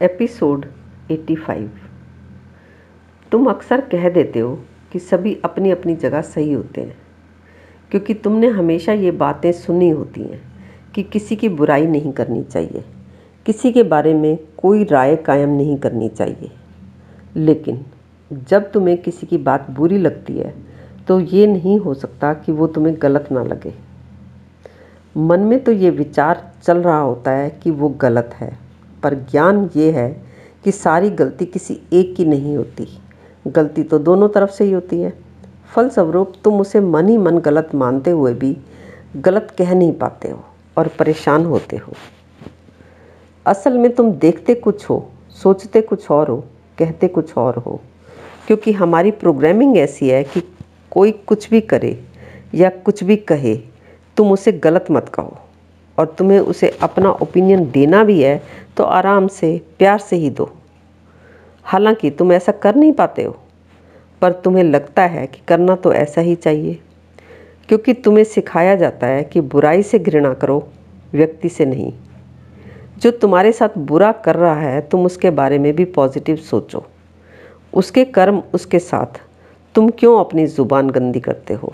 Episode 85 तुम अक्सर कह देते हो कि सभी अपनी अपनी जगह सही होते हैं, क्योंकि तुमने हमेशा ये बातें सुनी होती हैं कि किसी की बुराई नहीं करनी चाहिए, किसी के बारे में कोई राय कायम नहीं करनी चाहिए। लेकिन जब तुम्हें किसी की बात बुरी लगती है तो ये नहीं हो सकता कि वो तुम्हें गलत ना लगे। मन में तो ये विचार चल रहा होता है कि वो गलत है। पर ज्ञान ये है कि सारी गलती किसी एक की नहीं होती। गलती तो दोनों तरफ़ से ही होती है। फलस्वरूप तुम उसे मन ही मन गलत मानते हुए भी गलत कह नहीं पाते हो और परेशान होते हो। असल में तुम देखते कुछ हो, सोचते कुछ और हो, कहते कुछ और हो। क्योंकि हमारी प्रोग्रामिंग ऐसी है कि कोई कुछ भी करे या कुछ भी कहे, तुम उसे गलत मत कहो। और तुम्हें उसे अपना ओपिनियन देना भी है तो आराम से, प्यार से ही दो। हालाँकि तुम ऐसा कर नहीं पाते हो, पर तुम्हें लगता है कि करना तो ऐसा ही चाहिए। क्योंकि तुम्हें सिखाया जाता है कि बुराई से घृणा करो, व्यक्ति से नहीं। जो तुम्हारे साथ बुरा कर रहा है, तुम उसके बारे में भी पॉजिटिव सोचो। उसके कर्म उसके साथ। तुम क्यों अपनी ज़ुबान गंदी करते हो?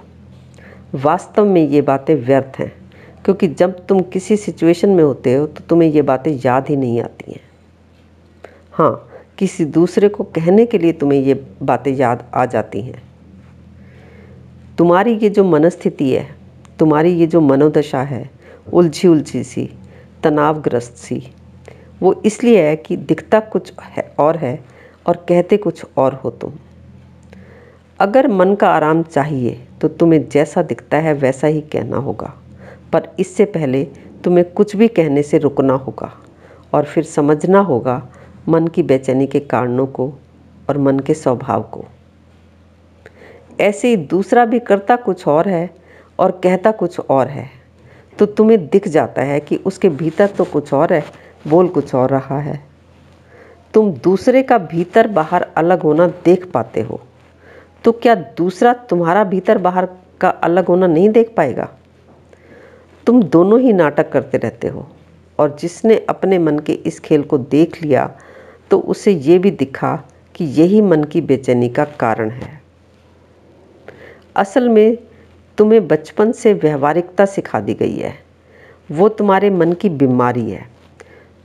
वास्तव में ये बातें व्यर्थ हैं। क्योंकि जब तुम किसी सिचुएशन में होते हो तो तुम्हें ये बातें याद ही नहीं आती हैं। हाँ किसी दूसरे को कहने के लिए तुम्हें ये बातें याद आ जाती हैं। तुम्हारी ये जो मनस्थिति है, तुम्हारी ये जो मनोदशा है उलझी उलझी सी, तनावग्रस्त सी, वो इसलिए है कि दिखता कुछ है, और है, और कहते कुछ और हो तुम। अगर मन का आराम चाहिए तो तुम्हें जैसा दिखता है, वैसा ही कहना होगा। पर इससे पहले तुम्हें कुछ भी कहने से रुकना होगा और फिर समझना होगा मन की बेचैनी के कारणों को और मन के स्वभाव को। ऐसे ही दूसरा भी करता कुछ और है और कहता कुछ और है तो तुम्हें दिख जाता है कि उसके भीतर तो कुछ और है, बोल कुछ और रहा है। तुम दूसरे का भीतर बाहर अलग होना देख पाते हो तो क्या दूसरा तुम्हारा भीतर बाहर का अलग होना नहीं देख पाएगा? तुम दोनों ही नाटक करते रहते हो। और जिसने अपने मन के इस खेल को देख लिया तो उसे ये भी दिखा कि यही मन की बेचैनी का कारण है। असल में तुम्हें बचपन से व्यवहारिकता सिखा दी गई है। वो तुम्हारे मन की बीमारी है।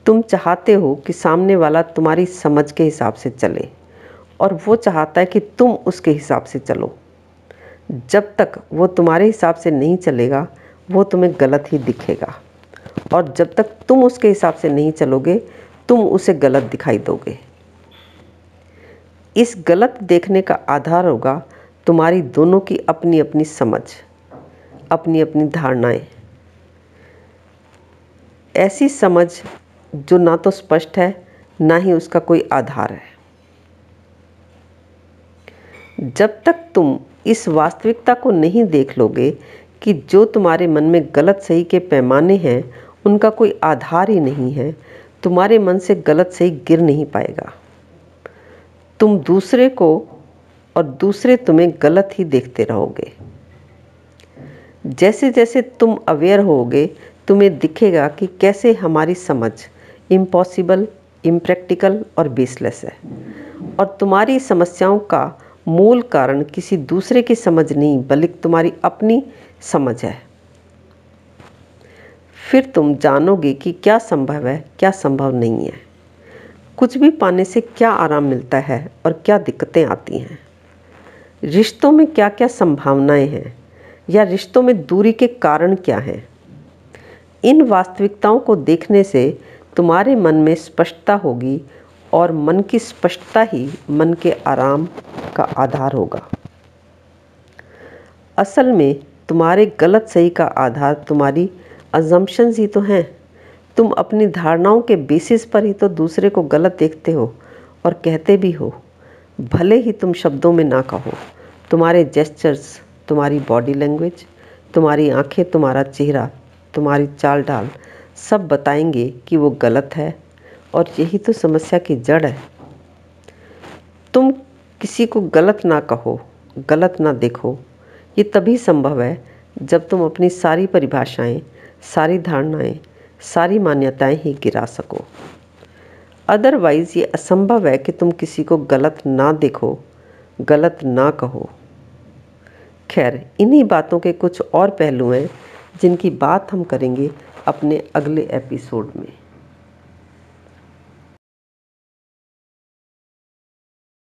तुम चाहते हो कि सामने वाला तुम्हारी समझ के हिसाब से चले, और वो चाहता है कि तुम उसके हिसाब से चलो। जब तक वो तुम्हारे हिसाब से नहीं चलेगा वो तुम्हें गलत ही दिखेगा। और जब तक तुम उसके हिसाब से नहीं चलोगे, तुम उसे गलत दिखाई दोगे। इस गलत देखने का आधार होगा तुम्हारी दोनों की अपनी अपनी समझ अपनी अपनी धारणाएँ। ऐसी समझ जो ना तो स्पष्ट है, ना ही उसका कोई आधार है। जब तक तुम इस वास्तविकता को नहीं देख लोगे कि जो तुम्हारे मन में गलत सही के पैमाने हैं, उनका कोई आधार ही नहीं है। तुम्हारे मन से गलत सही गिर नहीं पाएगा। तुम दूसरे को और दूसरे तुम्हें गलत ही देखते रहोगे। जैसे जैसे तुम अवेयर होगे, तुम्हें दिखेगा कि कैसे हमारी समझ इम्पॉसिबल इम्प्रैक्टिकल और बेसलेस है। और तुम्हारी समस्याओं का मूल कारण किसी दूसरे की समझ नहीं, बल्कि तुम्हारी अपनी समझ है। फिर तुम जानोगे कि क्या संभव है, क्या संभव नहीं है। कुछ भी पाने से क्या आराम मिलता है और क्या दिक्कतें आती हैं। रिश्तों में क्या क्या संभावनाएँ हैं या रिश्तों में दूरी के कारण क्या हैं? इन वास्तविकताओं को देखने से तुम्हारे मन में स्पष्टता होगी और मन की स्पष्टता ही मन के आराम का आधार होगा। असल में तुम्हारे गलत सही का आधार, तुम्हारी अजम्पन्स ही तो हैं। तुम अपनी धारणाओं के बेसिस पर ही तो दूसरे को गलत देखते हो और कहते भी हो। भले ही तुम शब्दों में ना कहो। तुम्हारे जेस्चर्स तुम्हारी बॉडी लैंग्वेज तुम्हारी आँखें, तुम्हारा चेहरा, तुम्हारी चाल ढाल सब बताएँगे कि वो गलत है और यही तो समस्या की जड़ है। तुम किसी को गलत ना कहो, गलत ना देखो ये तभी संभव है जब तुम अपनी सारी परिभाषाएँ, सारी धारणाएँ, सारी मान्यताएँ ही गिरा सको। अदरवाइज़ ये असंभव है कि तुम किसी को गलत ना देखो, गलत ना कहो। खैर, इन्हीं बातों के कुछ और पहलू हैं जिनकी बात हम करेंगे अपने अगले एपिसोड में।